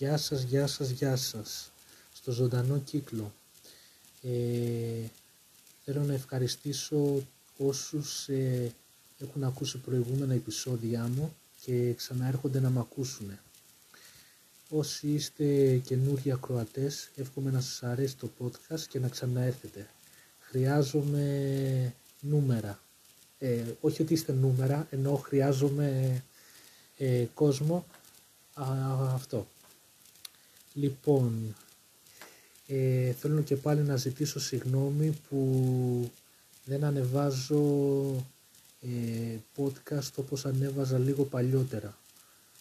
Γεια σας, γεια σας, γεια σας. Στο ζωντανό κύκλο. Ε, θέλω να ευχαριστήσω όσους ε, έχουν ακούσει προηγούμενα επεισόδια μου και ξαναέρχονται να μ' ακούσουν. Όσοι είστε καινούργιοι ακροατές, εύχομαι να σας αρέσει το podcast και να ξαναέρθετε. Χρειάζομαι νούμερα. Ε, όχι ότι είστε νούμερα, ενώ χρειάζομαι ε, κόσμο. αυτό. Λοιπόν, ε, θέλω και πάλι να ζητήσω συγγνώμη που δεν ανεβάζω ε, podcast όπως ανέβαζα λίγο παλιότερα.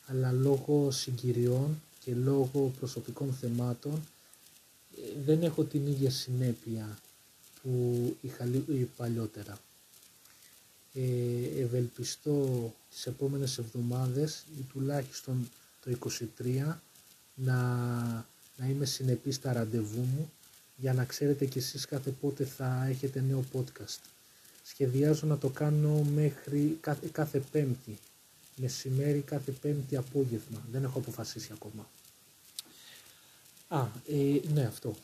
Αλλά λόγω συγκυριών και λόγω προσωπικών θεμάτων ε, δεν έχω την ίδια συνέπεια που είχα παλιότερα. Ε, ευελπιστώ τις επόμενες εβδομάδες ή τουλάχιστον το 23 να, να είμαι συνεπής στα ραντεβού μου για να ξέρετε κι εσείς κάθε πότε θα έχετε νέο podcast. Σχεδιάζω να το κάνω μέχρι κάθε, κάθε πέμπτη, μεσημέρι κάθε πέμπτη απόγευμα. Δεν έχω αποφασίσει ακόμα. Α, ε, ναι αυτό.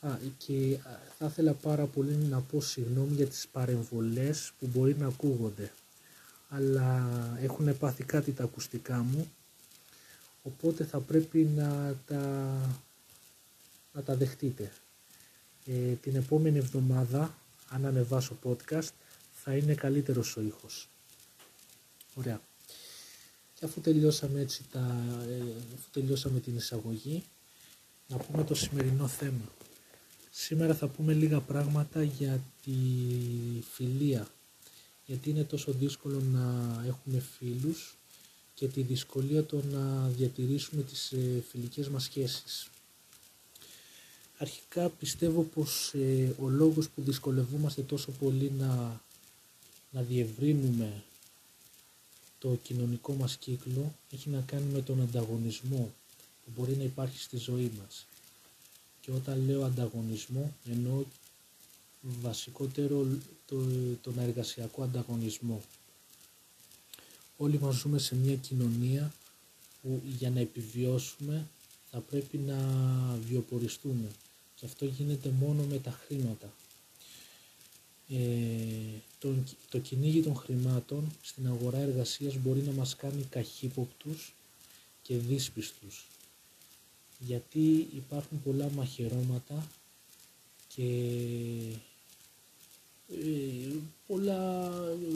Α, και θα ήθελα πάρα πολύ να πω συγγνώμη για τις παρεμβολές που μπορεί να ακούγονται. Αλλά έχουν πάθει κάτι τα ακουστικά μου οπότε θα πρέπει να τα, να τα δεχτείτε. Ε, την επόμενη εβδομάδα, αν ανεβάσω podcast, θα είναι καλύτερος ο ήχος. Ωραία. Και αφού τελειώσαμε έτσι τα, ε, αφού τελειώσαμε την εισαγωγή, να πούμε το σημερινό θέμα. Σήμερα θα πούμε λίγα πράγματα για τη φιλία. Γιατί είναι τόσο δύσκολο να έχουμε φίλους και τη δυσκολία το να διατηρήσουμε τις ε, φιλικές μας σχέσεις. Αρχικά πιστεύω πως ε, ο λόγος που δυσκολευόμαστε τόσο πολύ να, να διευρύνουμε το κοινωνικό μας κύκλο έχει να κάνει με τον ανταγωνισμό που μπορεί να υπάρχει στη ζωή μας. Και όταν λέω ανταγωνισμό εννοώ βασικότερο το, τον εργασιακό ανταγωνισμό. Όλοι μας ζούμε σε μια κοινωνία που για να επιβιώσουμε θα πρέπει να βιοποριστούμε. Και αυτό γίνεται μόνο με τα χρήματα. Ε, το, το κυνήγι των χρημάτων στην αγορά εργασίας μπορεί να μας κάνει καχύποπτους και δύσπιστους. Γιατί υπάρχουν πολλά μαχαιρώματα και ε, πολλά,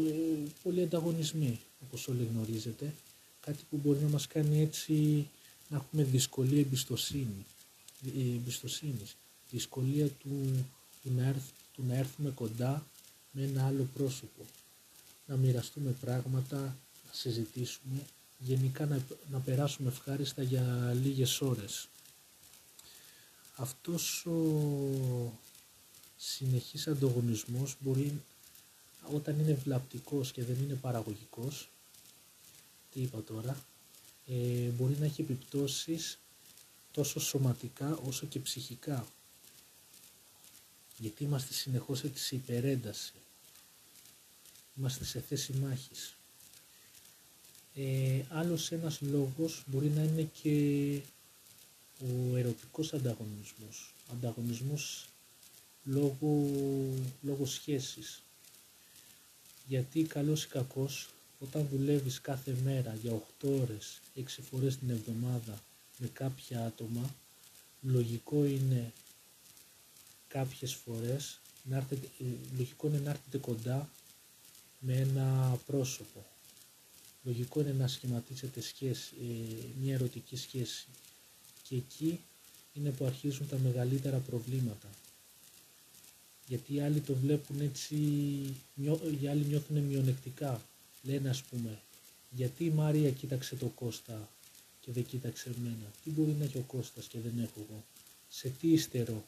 ε, πολλοί ανταγωνισμοί όπως όλοι γνωρίζετε κάτι που μπορεί να μας κάνει έτσι να έχουμε δυσκολία εμπιστοσύνη, ε, εμπιστοσύνης. Δυσκολία του, του, να του να έρθουμε κοντά με ένα άλλο πρόσωπο. Να μοιραστούμε πράγματα, να συζητήσουμε γενικά να, να περάσουμε ευχάριστα για λίγες ώρες. Αυτός ο συνεχής ανταγωνισμός μπορεί όταν είναι βλαπτικός και δεν είναι παραγωγικός τι είπα τώρα ε, μπορεί να έχει επιπτώσεις τόσο σωματικά όσο και ψυχικά. Γιατί είμαστε συνεχώς έτσι σε υπερένταση. Είμαστε σε θέση μάχης. Ε, άλλος ένας λόγος μπορεί να είναι και ο ερωτικός ανταγωνισμός. Ανταγωνισμός λόγω, λόγω σχέσης. Γιατί καλός ή κακός, όταν δουλεύεις κάθε μέρα για 8 ώρες, 6 φορές την εβδομάδα με κάποια άτομα, λογικό είναι κάποιες φορές, να έρθετε, ε, λογικό είναι να έρθετε κοντά με ένα πρόσωπο. Λογικό είναι να σχηματίσετε σχέση, ε, μια ερωτική σχέση. Και εκεί είναι που αρχίζουν τα μεγαλύτερα προβλήματα γιατί οι άλλοι το βλέπουν έτσι, οι άλλοι νιώθουν μειονεκτικά. Λένε ας πούμε, γιατί η Μαρία κοίταξε το Κώστα και δεν κοίταξε εμένα; Τι μπορεί να έχει ο Κώστας και δεν έχω εγώ; Σε τι ύστερο;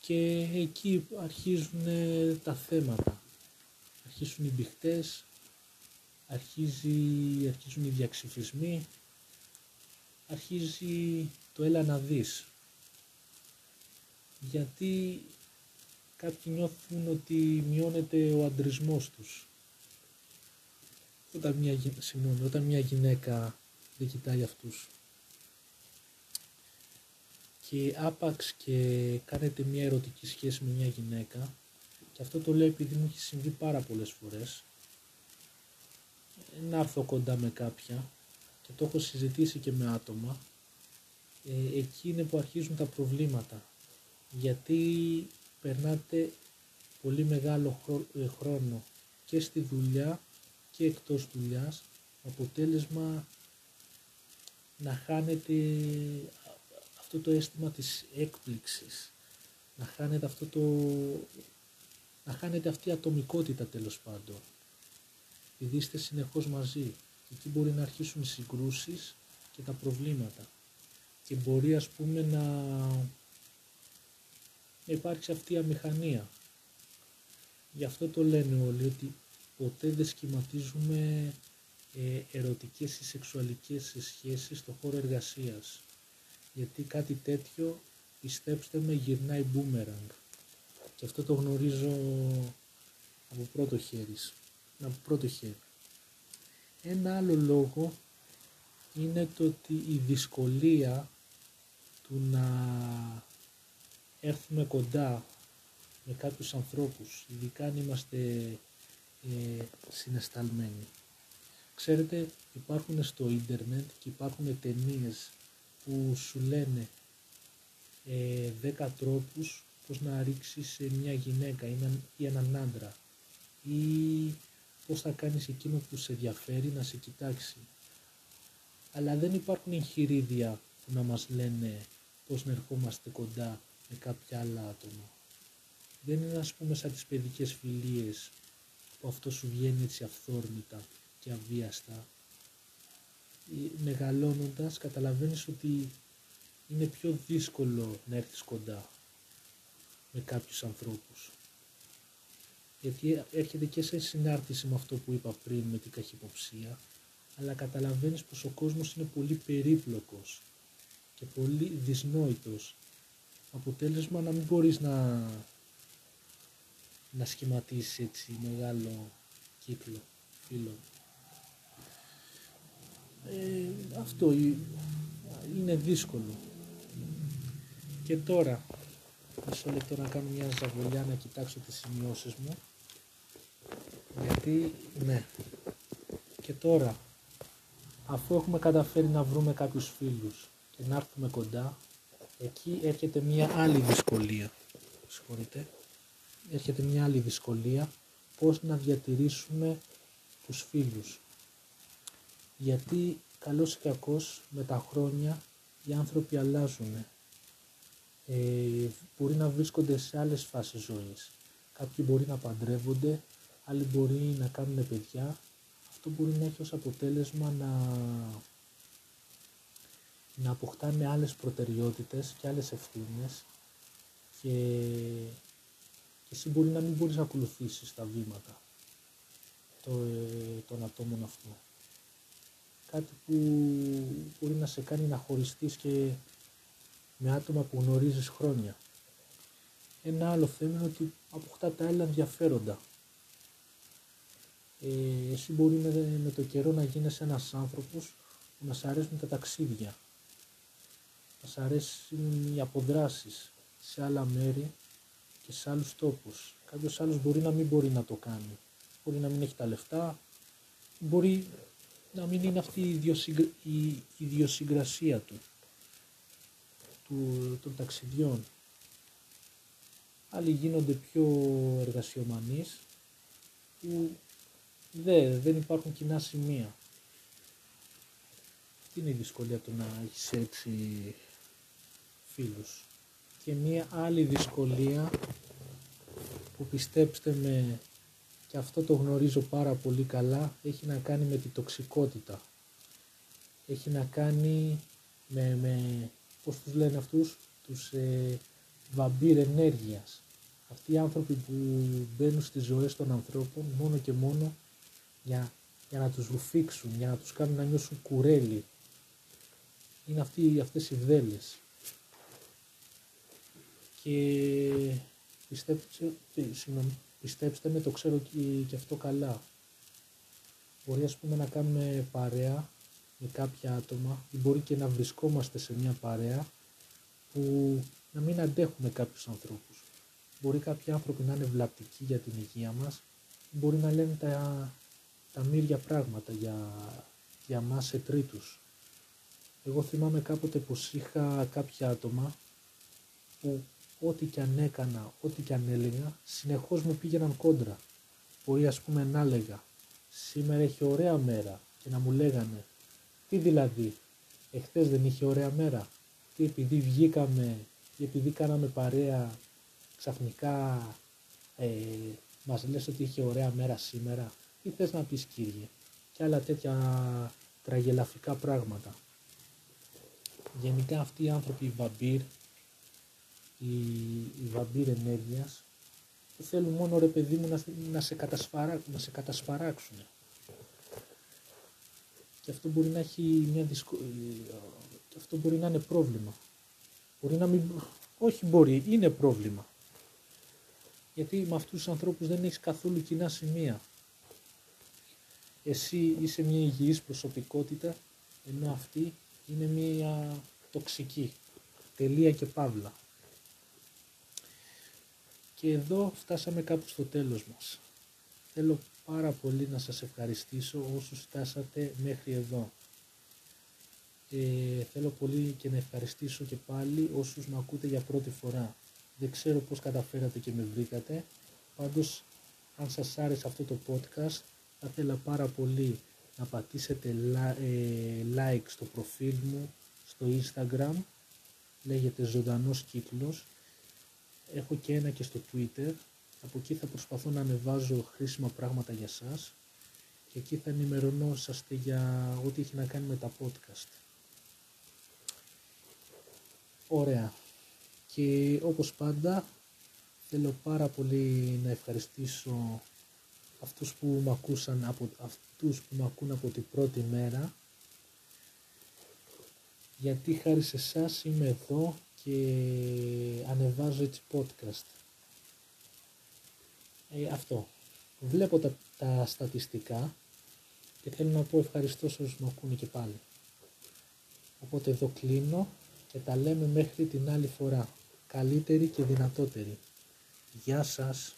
Και εκεί αρχίζουν τα θέματα. Αρχίζουν οι μπηχτές, αρχίζει, αρχίζουν οι διαξυφισμοί, αρχίζει το έλα να δεις. Γιατί κάποιοι νιώθουν ότι μειώνεται ο αντρισμός τους. Όταν μια, συγγνώμη, όταν μια γυναίκα δεν κοιτάει αυτούς. και άπαξ και κάνετε μια ερωτική σχέση με μια γυναίκα και αυτό το λέω επειδή μου έχει συμβεί πάρα πολλές φορές να έρθω κοντά με κάποια και το έχω συζητήσει και με άτομα ε, εκεί είναι που αρχίζουν τα προβλήματα γιατί περνάτε πολύ μεγάλο ε, χρόνο και στη δουλειά και εκτός δουλειάς. Αποτέλεσμα να χάνετε αυτό το αίσθημα της έκπληξης. Να χάνετε αυτό το να χάνετε αυτή η ατομικότητα τέλος πάντων. Επειδή είστε συνεχώς μαζί και εκεί μπορεί να αρχίσουν οι συγκρούσεις και τα προβλήματα. Και μπορεί ας πούμε να, να υπάρξει αυτή η αμηχανία γι' αυτό το λένε όλοι ότι ποτέ δεν σχηματίζουμε ε, ερωτικές ή σεξουαλικές σχέσεις στο χώρο εργασίας γιατί κάτι τέτοιο πιστέψτε με γυρνάει boomerang και αυτό το γνωρίζω από πρώτο χέρι. Από πρώτο χέρι. Ένα άλλο λόγο είναι το ότι η δυσκολία του να έρθουμε κοντά με κάποιους ανθρώπους, ειδικά αν είμαστε ε, συναισθαλμένοι. Ξέρετε, υπάρχουν στο ίντερνετ και υπάρχουν ταινίες που σου λένε ε, 10 τρόπους πώς να ρίξεις σε μια γυναίκα ή έναν άντρα ή πώς θα κάνεις εκείνο που σε ενδιαφέρει να σε κοιτάξει. Αλλά δεν υπάρχουν εγχειρίδια που να μας λένε πώς να ερχόμαστε κοντά με κάποια άλλα άτομα. Δεν είναι ας πούμε σαν τις παιδικές φιλίες που αυτό σου βγαίνει έτσι αυθόρμητα και αβίαστα. Μεγαλώνοντας καταλαβαίνεις ότι είναι πιο δύσκολο να έρθεις κοντά με κάποιους ανθρώπους. Γιατί έρχεται και σε συνάρτηση με αυτό που είπα πριν με την καχυποψία, αλλά καταλαβαίνεις πως ο κόσμος είναι πολύ περίπλοκος και πολύ δυσνόητος. Αποτέλεσμα να μην μπορείς να, να σχηματίσεις έτσι μεγάλο κύκλο φίλων. Ε, αυτό είναι δύσκολο. Και τώρα, Μισό λεπτό να κάνω μια ζαβολιά να κοιτάξω τις σημειώσεις μου. Γιατί, ναι. Και τώρα, αφού έχουμε καταφέρει να βρούμε κάποιους φίλους και να έρθουμε κοντά, εκεί έρχεται μια άλλη δυσκολία. Συγχωρείτε. Έρχεται μια άλλη δυσκολία πώς να διατηρήσουμε τους φίλους. Γιατί καλός ή κακός με τα χρόνια οι άνθρωποι αλλάζουν ε, μπορεί να βρίσκονται σε άλλες φάσεις ζωής. Κάποιοι μπορεί να παντρεύονται, άλλοι μπορεί να κάνουν παιδιά. Αυτό μπορεί να έχει ως αποτέλεσμα να, να αποκτάνε άλλες προτεραιότητες και άλλες ευθύνες και, και εσύ μπορεί να μην μπορείς να ακολουθήσεις τα βήματα το, ε, των ατόμων αυτού. Κάτι που μπορεί να σε κάνει να χωριστείς και με άτομα που γνωρίζεις χρόνια. Ένα άλλο θέμα είναι ότι αποκτά τα άλλα ενδιαφέροντα. Ε, εσύ μπορεί με, με το καιρό να γίνεις ένας άνθρωπος που να σ' αρέσουν τα ταξίδια. Να σ' αρέσουν οι αποδράσεις σε άλλα μέρη και σε άλλους τόπους. Κάποιος άλλος μπορεί να μην μπορεί να το κάνει. Μπορεί να μην έχει τα λεφτά, μπορεί να μην είναι αυτή η ιδιοσυγκρασία του του, των ταξιδιών. Άλλοι γίνονται πιο εργασιομανείς που δεν, δεν υπάρχουν κοινά σημεία. Τι είναι η δυσκολία του να έχεις έτσι φίλους. Και μία άλλη δυσκολία που πιστέψτε με και αυτό το γνωρίζω πάρα πολύ καλά έχει να κάνει με τη τοξικότητα. Έχει να κάνει με, με πώς τους λένε αυτούς, τους ε, βαμπύρ ενέργειας. Αυτοί οι άνθρωποι που μπαίνουν στις ζωές των ανθρώπων μόνο και μόνο για, για να τους ρουφήξουν, για να τους κάνουν να νιώσουν κουρέλι. Είναι αυτοί, αυτές οι βδέλες. Και πιστέψτε, πιστέψτε με, το ξέρω και, και αυτό καλά. Μπορεί ας πούμε να κάνουμε παρέα με κάποια άτομα ή μπορεί και να βρισκόμαστε σε μια παρέα που να μην αντέχουμε κάποιους ανθρώπους. Μπορεί κάποιοι άνθρωποι να είναι βλαπτικοί για την υγεία μας, μπορεί να λένε τα, τα μύρια πράγματα για, για μας σε τρίτους. Εγώ θυμάμαι κάποτε πως είχα κάποια άτομα που ό,τι και αν έκανα, ό,τι και αν έλεγα, συνεχώς μου πήγαιναν κόντρα. Μπορεί ας πούμε να έλεγα, σήμερα έχει ωραία μέρα και να μου λέγανε, τι δηλαδή, εχθές δεν είχε ωραία μέρα, τι επειδή βγήκαμε ή επειδή κάναμε παρέα ξαφνικά ε, μας λες ότι είχε ωραία μέρα σήμερα, τι θες να πεις κύριε και άλλα τέτοια τραγελαφικά πράγματα. Γενικά αυτοί οι άνθρωποι, οι βαμπύρ, οι, οι βαμπύρ ενέργειας, θέλουν μόνο ρε παιδί μου να, να, σε, κατασφαρά, να σε κατασφαράξουν. Και αυτό μπορεί να έχει μια δυσκολία, και αυτό μπορεί να είναι πρόβλημα. Μπορεί να μην, όχι μπορεί, είναι πρόβλημα. Γιατί με αυτούς τους ανθρώπους δεν έχεις καθόλου κοινά σημεία. Εσύ είσαι μια υγιής προσωπικότητα, ενώ αυτή είναι μια τοξική. Τελεία και παύλα. Και εδώ φτάσαμε κάπου στο τέλος μας. Θέλω πάρα πολύ να σας ευχαριστήσω όσους φτάσατε μέχρι εδώ. Ε, θέλω πολύ και να ευχαριστήσω και πάλι όσους με ακούτε για πρώτη φορά. Δεν ξέρω πώς καταφέρατε και με βρήκατε. Πάντως, αν σας άρεσε αυτό το podcast, θα ήθελα πάρα πολύ να πατήσετε ε, like στο προφίλ μου στο Instagram. Λέγεται Ζωντανός Κύκλος. Έχω και ένα και στο Twitter. Από εκεί θα προσπαθώ να ανεβάζω χρήσιμα πράγματα για σας και εκεί θα ενημερωνόσαστε για ό,τι έχει να κάνει με τα podcast. Ωραία. Και όπως πάντα θέλω πάρα πολύ να ευχαριστήσω αυτούς που με ακούσαν από, αυτούς που με ακούν από την πρώτη μέρα γιατί χάρη σε εσάς είμαι εδώ και ανεβάζω έτσι podcast. Ε, αυτό. Βλέπω τα, τα στατιστικά και θέλω να πω ευχαριστώ σε όσους με ακούνε και πάλι. Οπότε εδώ κλείνω και τα λέμε μέχρι την άλλη φορά. Καλύτερη και δυνατότερη. Γεια σας.